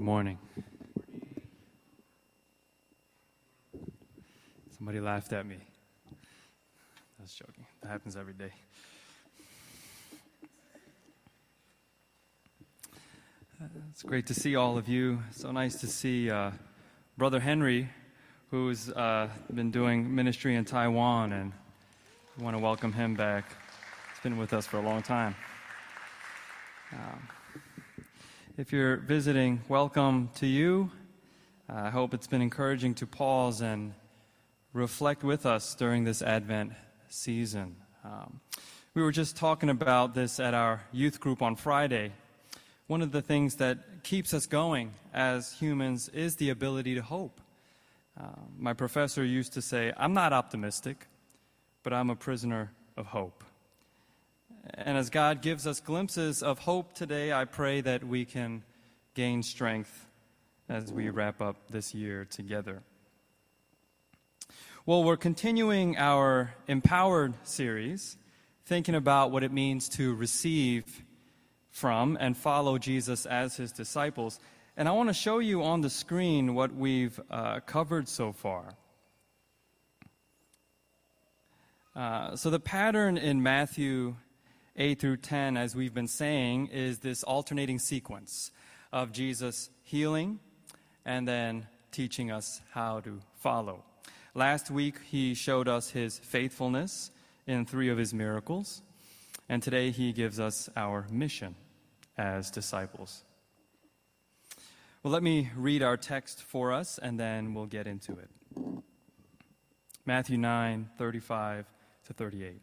Good morning. Somebody laughed at me. I was joking. That happens every day. Uh, it's great to see all of you. So nice to see uh, Brother Henry, who's uh, been doing ministry in Taiwan, and I want to welcome him back. He's been with us for a long time. Um, if you're visiting, welcome to you. Uh, I hope it's been encouraging to pause and reflect with us during this Advent season. Um, we were just talking about this at our youth group on Friday. One of the things that keeps us going as humans is the ability to hope. Uh, my professor used to say, I'm not optimistic, but I'm a prisoner of hope. And as God gives us glimpses of hope today, I pray that we can gain strength as we wrap up this year together. Well, we're continuing our Empowered series, thinking about what it means to receive from and follow Jesus as his disciples. And I want to show you on the screen what we've uh, covered so far. Uh, so, the pattern in Matthew 8 through 10, as we've been saying, is this alternating sequence of Jesus healing and then teaching us how to follow. Last week, he showed us his faithfulness in three of his miracles, and today he gives us our mission as disciples. Well, let me read our text for us, and then we'll get into it. Matthew 9 35 to 38.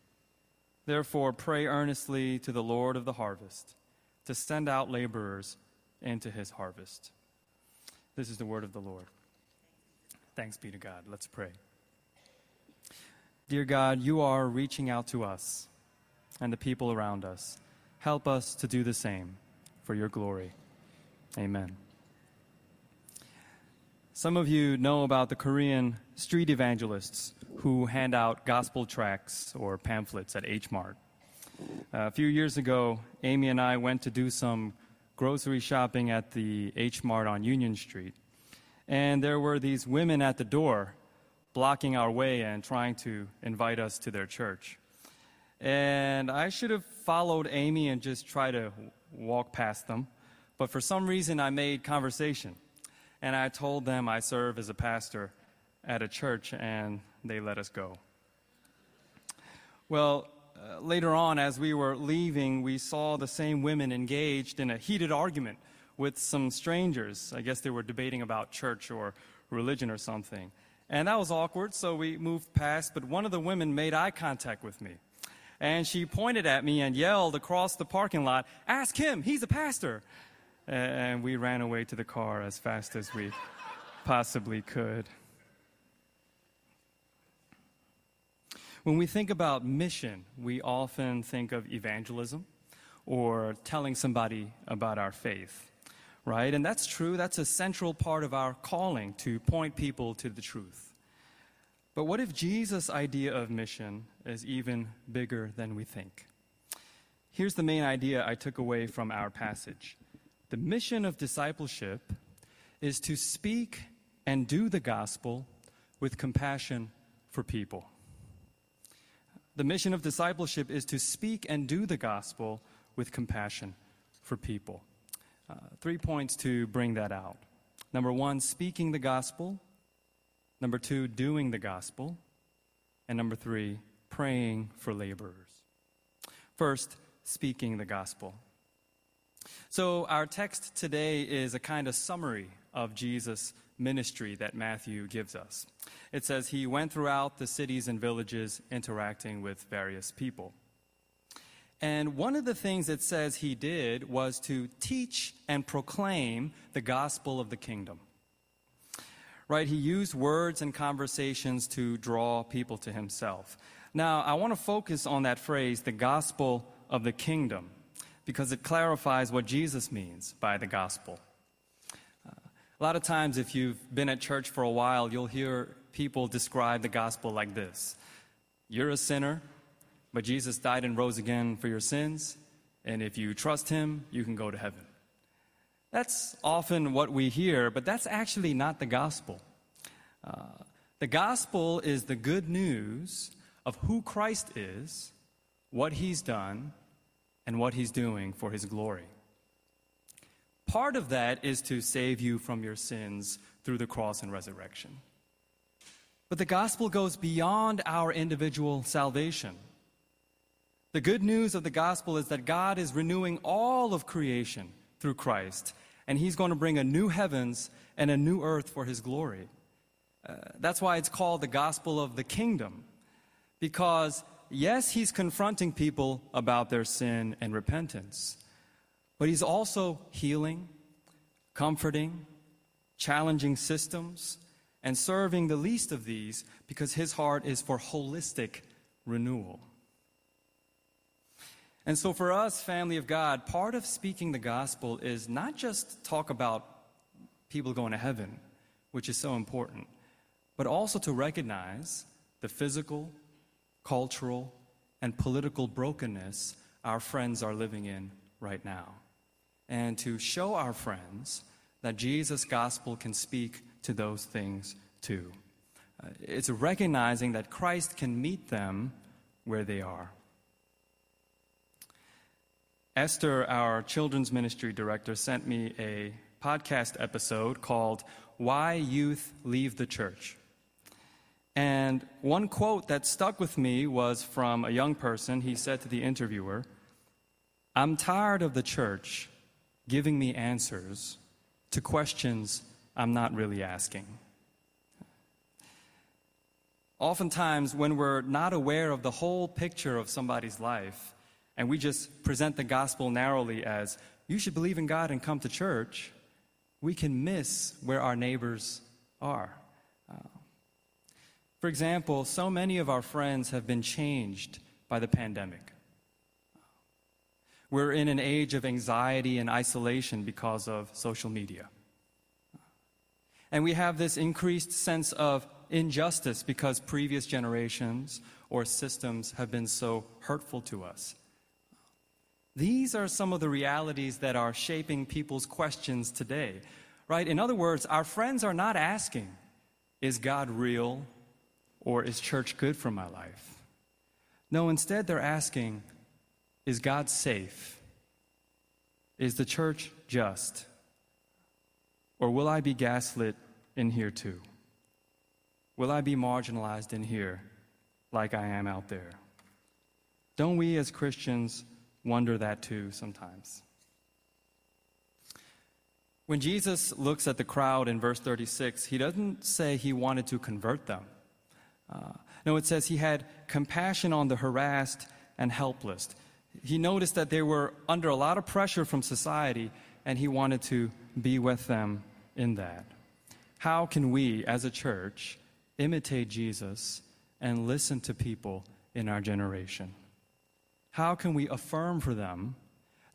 Therefore, pray earnestly to the Lord of the harvest to send out laborers into his harvest. This is the word of the Lord. Thanks be to God. Let's pray. Dear God, you are reaching out to us and the people around us. Help us to do the same for your glory. Amen. Some of you know about the Korean street evangelists who hand out gospel tracts or pamphlets at H Mart. A few years ago, Amy and I went to do some grocery shopping at the H Mart on Union Street. And there were these women at the door blocking our way and trying to invite us to their church. And I should have followed Amy and just tried to walk past them. But for some reason, I made conversation. And I told them I serve as a pastor at a church, and they let us go. Well, uh, later on, as we were leaving, we saw the same women engaged in a heated argument with some strangers. I guess they were debating about church or religion or something. And that was awkward, so we moved past, but one of the women made eye contact with me. And she pointed at me and yelled across the parking lot, Ask him, he's a pastor. And we ran away to the car as fast as we possibly could. When we think about mission, we often think of evangelism or telling somebody about our faith, right? And that's true. That's a central part of our calling to point people to the truth. But what if Jesus' idea of mission is even bigger than we think? Here's the main idea I took away from our passage the mission of discipleship is to speak and do the gospel with compassion for people. The mission of discipleship is to speak and do the gospel with compassion for people. Uh, three points to bring that out. Number one, speaking the gospel. Number two, doing the gospel. And number three, praying for laborers. First, speaking the gospel. So, our text today is a kind of summary of Jesus' ministry that Matthew gives us. It says he went throughout the cities and villages interacting with various people. And one of the things it says he did was to teach and proclaim the gospel of the kingdom. Right? He used words and conversations to draw people to himself. Now, I want to focus on that phrase, the gospel of the kingdom, because it clarifies what Jesus means by the gospel. Uh, a lot of times, if you've been at church for a while, you'll hear people describe the gospel like this You're a sinner, but Jesus died and rose again for your sins, and if you trust him, you can go to heaven. That's often what we hear, but that's actually not the gospel. Uh, the gospel is the good news of who Christ is, what he's done, and what he's doing for his glory. Part of that is to save you from your sins through the cross and resurrection. But the gospel goes beyond our individual salvation. The good news of the gospel is that God is renewing all of creation through Christ, and He's going to bring a new heavens and a new earth for His glory. Uh, that's why it's called the gospel of the kingdom, because yes, He's confronting people about their sin and repentance, but He's also healing, comforting, challenging systems, and serving the least of these because His heart is for holistic renewal. And so, for us, family of God, part of speaking the gospel is not just talk about people going to heaven, which is so important, but also to recognize the physical, cultural, and political brokenness our friends are living in right now. And to show our friends that Jesus' gospel can speak to those things too. Uh, it's recognizing that Christ can meet them where they are. Esther, our children's ministry director, sent me a podcast episode called Why Youth Leave the Church. And one quote that stuck with me was from a young person. He said to the interviewer, I'm tired of the church giving me answers to questions I'm not really asking. Oftentimes, when we're not aware of the whole picture of somebody's life, and we just present the gospel narrowly as you should believe in God and come to church, we can miss where our neighbors are. For example, so many of our friends have been changed by the pandemic. We're in an age of anxiety and isolation because of social media. And we have this increased sense of injustice because previous generations or systems have been so hurtful to us. These are some of the realities that are shaping people's questions today, right? In other words, our friends are not asking, is God real or is church good for my life? No, instead, they're asking, is God safe? Is the church just? Or will I be gaslit in here too? Will I be marginalized in here like I am out there? Don't we as Christians wonder that too sometimes. When Jesus looks at the crowd in verse 36, he doesn't say he wanted to convert them. Uh, no, it says he had compassion on the harassed and helpless. He noticed that they were under a lot of pressure from society, and he wanted to be with them in that. How can we, as a church, imitate Jesus and listen to people in our generation? how can we affirm for them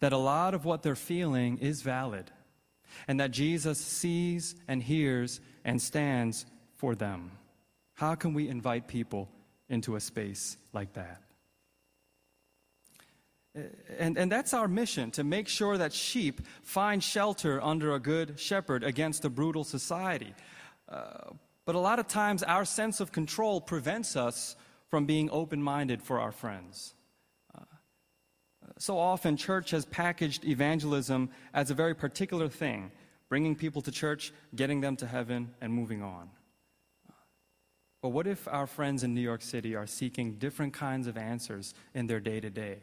that a lot of what they're feeling is valid and that Jesus sees and hears and stands for them? How can we invite people into a space like that? And, and that's our mission to make sure that sheep find shelter under a good shepherd against a brutal society. Uh, but a lot of times, our sense of control prevents us from being open minded for our friends. So often, church has packaged evangelism as a very particular thing bringing people to church, getting them to heaven, and moving on. But what if our friends in New York City are seeking different kinds of answers in their day to day?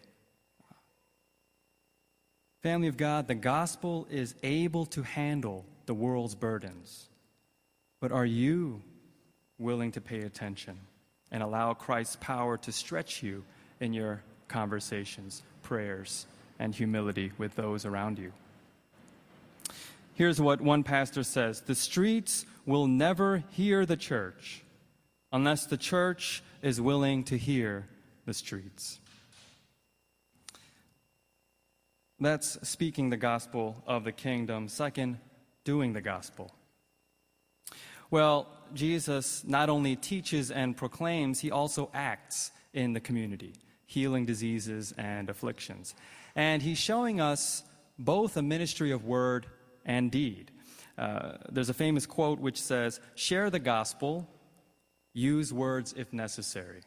Family of God, the gospel is able to handle the world's burdens. But are you willing to pay attention and allow Christ's power to stretch you in your conversations, prayers, and humility with those around you. Here's what one pastor says The streets will never hear the church unless the church is willing to hear the streets. That's speaking the gospel of the kingdom. Second, doing the gospel. Well, Jesus not only teaches and proclaims, he also acts in the community, healing diseases and afflictions. And he's showing us both a ministry of word and deed. Uh, there's a famous quote which says, Share the gospel, use words if necessary.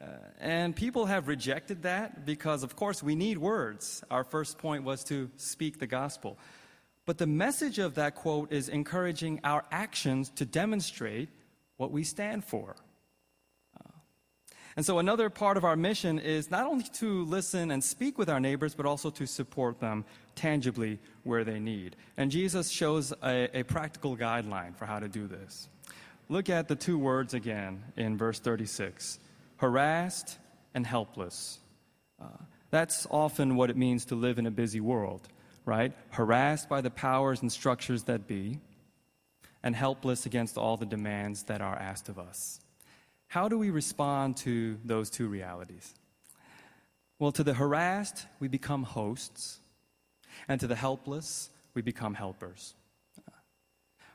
Uh, and people have rejected that because, of course, we need words. Our first point was to speak the gospel. But the message of that quote is encouraging our actions to demonstrate what we stand for. Uh, and so, another part of our mission is not only to listen and speak with our neighbors, but also to support them tangibly where they need. And Jesus shows a, a practical guideline for how to do this. Look at the two words again in verse 36 harassed and helpless. Uh, that's often what it means to live in a busy world, right? Harassed by the powers and structures that be, and helpless against all the demands that are asked of us. How do we respond to those two realities? Well, to the harassed, we become hosts, and to the helpless, we become helpers.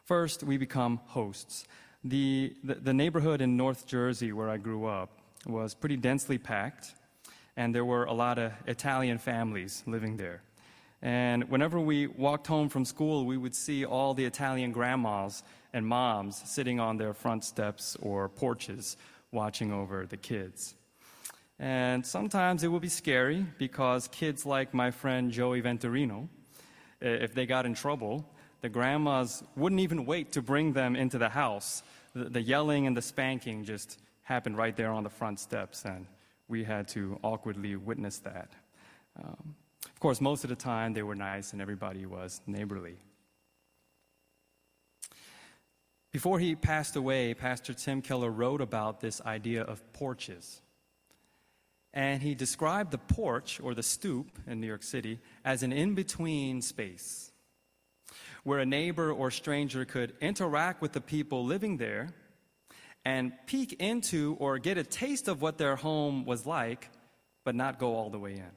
First, we become hosts. The, the, neighborhood in North Jersey where I grew up was pretty densely packed, and there were a lot of Italian families living there. And whenever we walked home from school, we would see all the Italian grandmas and moms sitting on their front steps or porches watching over the kids. And sometimes it would be scary because kids like my friend Joey Venturino, if they got in trouble, the grandmas wouldn't even wait to bring them into the house. The, yelling and the spanking just happened right there on the front steps, and we had to awkwardly witness that. Um, of course, most of the time they were nice and everybody was neighborly. Before he passed away, Pastor Tim Keller wrote about this idea of porches. And he described the porch or the stoop in New York City as an in between space where a neighbor or stranger could interact with the people living there and peek into or get a taste of what their home was like, but not go all the way in.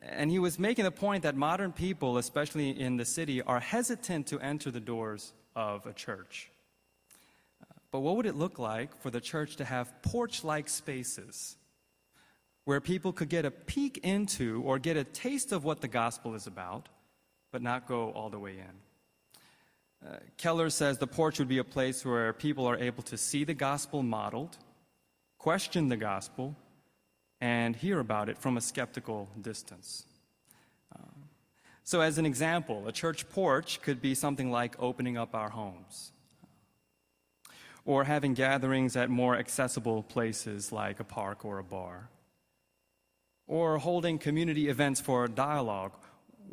And he was making the point that modern people, especially in the city, are hesitant to enter the doors of a church. But what would it look like for the church to have porch like spaces where people could get a peek into or get a taste of what the gospel is about, but not go all the way in? Uh, Keller says the porch would be a place where people are able to see the gospel modeled, question the gospel, and hear about it from a skeptical distance. So, as an example, a church porch could be something like opening up our homes or having gatherings at more accessible places like a park or a bar, or holding community events for dialogue.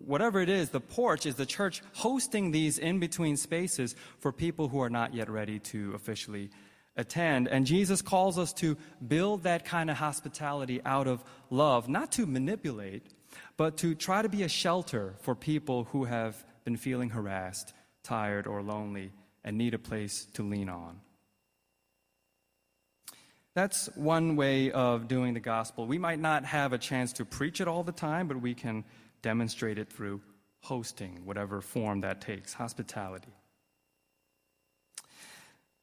Whatever it is, the porch is the church hosting these in between spaces for people who are not yet ready to officially attend. And Jesus calls us to build that kind of hospitality out of love, not to manipulate but to try to be a shelter for people who have been feeling harassed, tired, or lonely and need a place to lean on. That's one way of doing the gospel. We might not have a chance to preach it all the time, but we can demonstrate it through hosting, whatever form that takes, hospitality.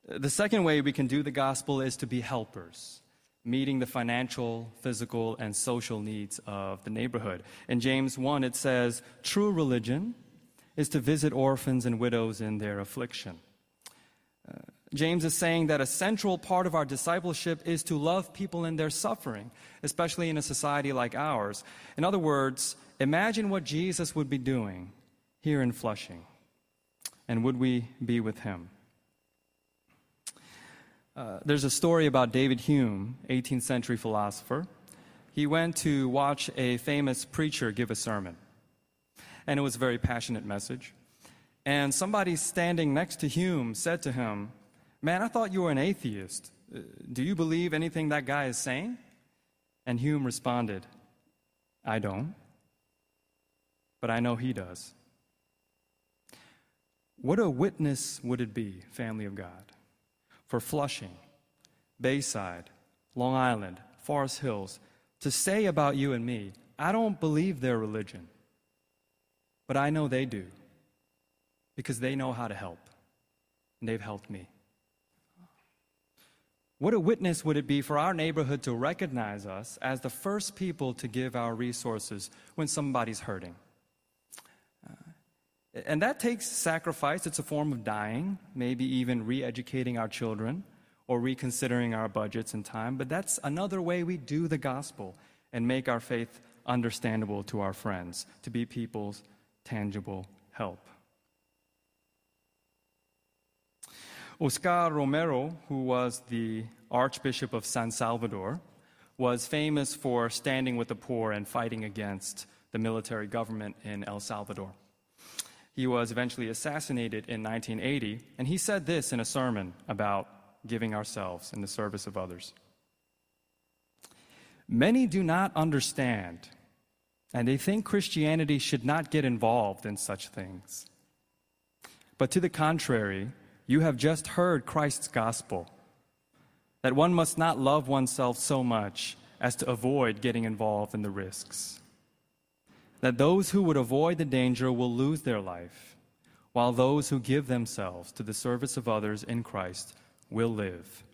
The second way we can do the gospel is to be helpers meeting the financial, physical, and social needs of the neighborhood. In James 1, it says, True religion is to visit orphans and widows in their affliction. Uh, James is saying that a central part of our discipleship is to love people in their suffering, especially in a society like ours. In other words, imagine what Jesus would be doing here in Flushing. And would we be with him? Uh, there's a story about David Hume, 18th century philosopher. He went to watch a famous preacher give a sermon, and it was a very passionate message. And somebody standing next to Hume said to him, Man, I thought you were an atheist. Uh, do you believe anything that guy is saying? And Hume responded, I don't, but I know he does. What a witness would it be, family of God, for Flushing, Bayside, Long Island, Forest Hills, to say about you and me, I don't believe their religion, but I know they do because they know how to help, and they've helped me. What a witness would it be for our neighborhood to recognize us as the first people to give our resources when somebody's hurting? And that takes sacrifice. It's a form of dying, maybe even re educating our children or reconsidering our budgets and time. But that's another way we do the gospel and make our faith understandable to our friends, to be people's tangible help. Oscar Romero, who was the Archbishop of San Salvador, was famous for standing with the poor and fighting against the military government in El Salvador. He was eventually assassinated in 1980, and he said this in a sermon about giving ourselves in the service of others. Many do not understand, and they think Christianity should not get involved in such things. But to the contrary, you have just heard Christ's gospel that one must not love oneself so much as to avoid getting involved in the risks. That those who would avoid the danger will lose their life, while those who give themselves to the service of others in Christ will live.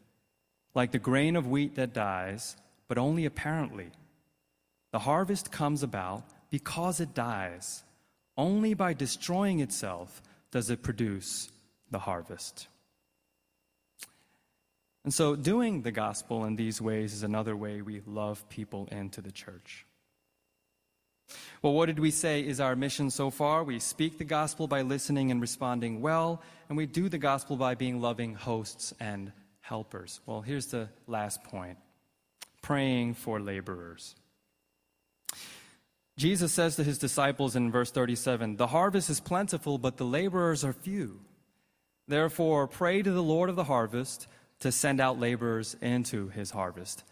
Like the grain of wheat that dies, but only apparently. The harvest comes about because it dies. Only by destroying itself does it produce the harvest. And so, doing the gospel in these ways is another way we love people into the church. Well, what did we say is our mission so far? We speak the gospel by listening and responding well, and we do the gospel by being loving hosts and helpers. Well, here's the last point praying for laborers. Jesus says to his disciples in verse 37 The harvest is plentiful, but the laborers are few. Therefore, pray to the Lord of the harvest to send out laborers into his harvest.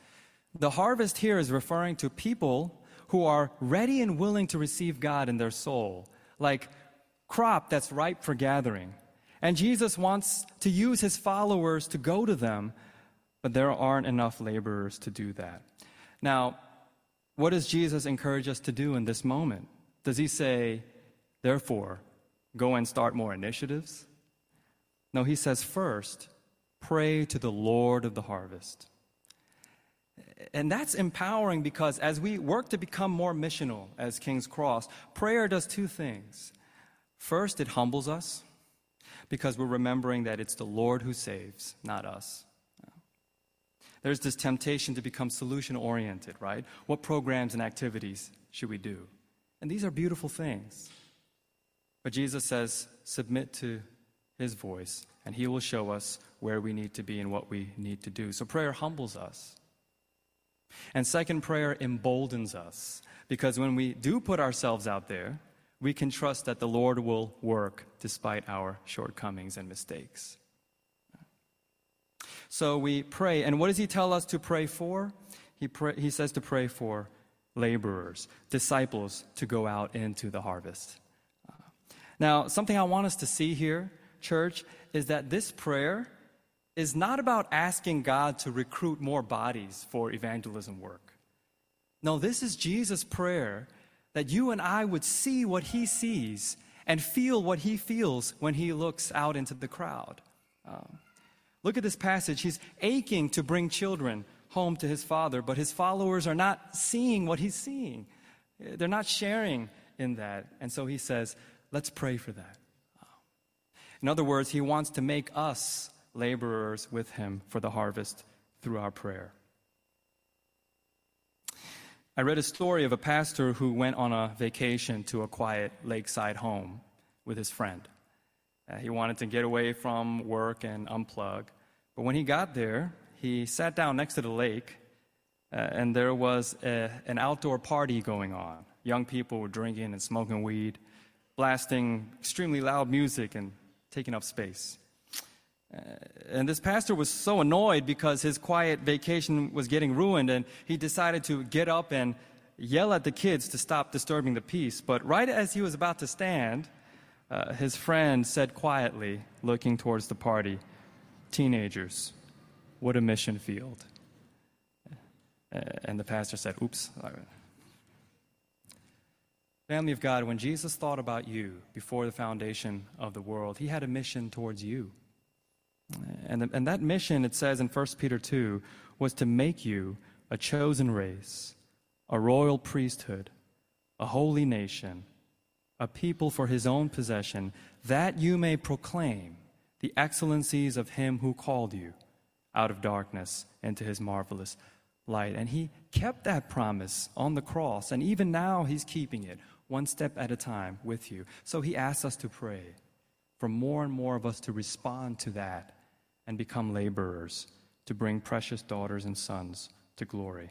The harvest here is referring to people who are ready and willing to receive God in their soul, like crop that's ripe for gathering. And Jesus wants to use his followers to go to them, but there aren't enough laborers to do that. Now, what does Jesus encourage us to do in this moment? Does he say, therefore, go and start more initiatives? No, he says, first, pray to the Lord of the harvest. And that's empowering because as we work to become more missional as King's Cross, prayer does two things. First, it humbles us because we're remembering that it's the Lord who saves, not us. There's this temptation to become solution oriented, right? What programs and activities should we do? And these are beautiful things. But Jesus says, submit to his voice, and He will show us where we need to be and what we need to do. So prayer humbles us. And second, prayer emboldens us, because when we do put ourselves out there, we can trust that the Lord will work despite our shortcomings and mistakes. So we pray, and what does He tell us to pray for? He, pray, he says to pray for laborers, disciples to go out into the harvest. Uh, now, something I want us to see here church, is that this prayer is not about asking God to recruit more bodies for evangelism work. No, this is Jesus' prayer that you and I would see what he sees and feel what he feels when he looks out into the crowd. Um, look at this passage. He's aching to bring children home to his father, but his followers are not seeing what he's seeing. They're not sharing in that. And so he says, let's pray for that. In other words, he wants to make us laborers with him for the harvest through our prayer. I read a story of a pastor who went on a vacation to a quiet lakeside home with his friend. Uh, he wanted to get away from work and unplug. But when he got there, he sat down next to the lake, uh, and there was a, an outdoor party going on. Young people were drinking and smoking weed, blasting extremely loud music and taking up space. And this pastor was so annoyed because his quiet vacation was getting ruined, and he decided to get up and yell at the kids to stop disturbing the peace. But right as he was about to stand, uh, his friend said quietly, looking towards the party, Teenagers, what a mission field. Uh, and the pastor said, Oops. Family of God, when Jesus thought about you before the foundation of the world, he had a mission towards you. And, and that mission, it says in 1 Peter 2, was to make you a chosen race, a royal priesthood, a holy nation, a people for his own possession, that you may proclaim the excellencies of him who called you out of darkness into his marvelous light. And he kept that promise on the cross, and even now he's keeping it one step at a time with you. So he asks us to pray for more and more of us to respond to that and become laborers to bring precious daughters and sons to glory.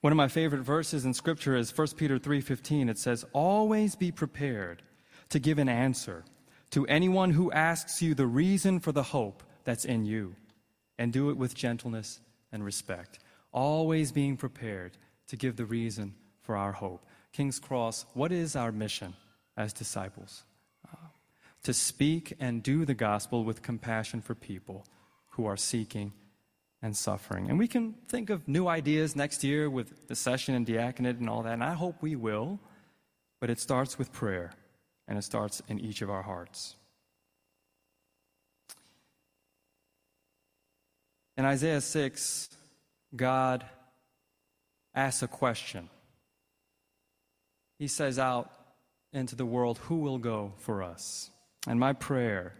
One of my favorite verses in scripture is 1 Peter 3:15. It says, "Always be prepared to give an answer to anyone who asks you the reason for the hope that's in you, and do it with gentleness and respect." Always being prepared to give the reason for our hope. King's Cross, what is our mission as disciples? Uh, to speak and do the gospel with compassion for people who are seeking and suffering. And we can think of new ideas next year with the session and diaconate and all that, and I hope we will, but it starts with prayer, and it starts in each of our hearts. In Isaiah 6, God asks a question. He says out into the world, Who will go for us? And my prayer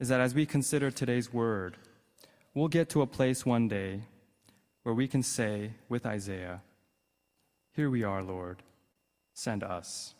is that as we consider today's word, we'll get to a place one day where we can say with Isaiah, Here we are, Lord, send us.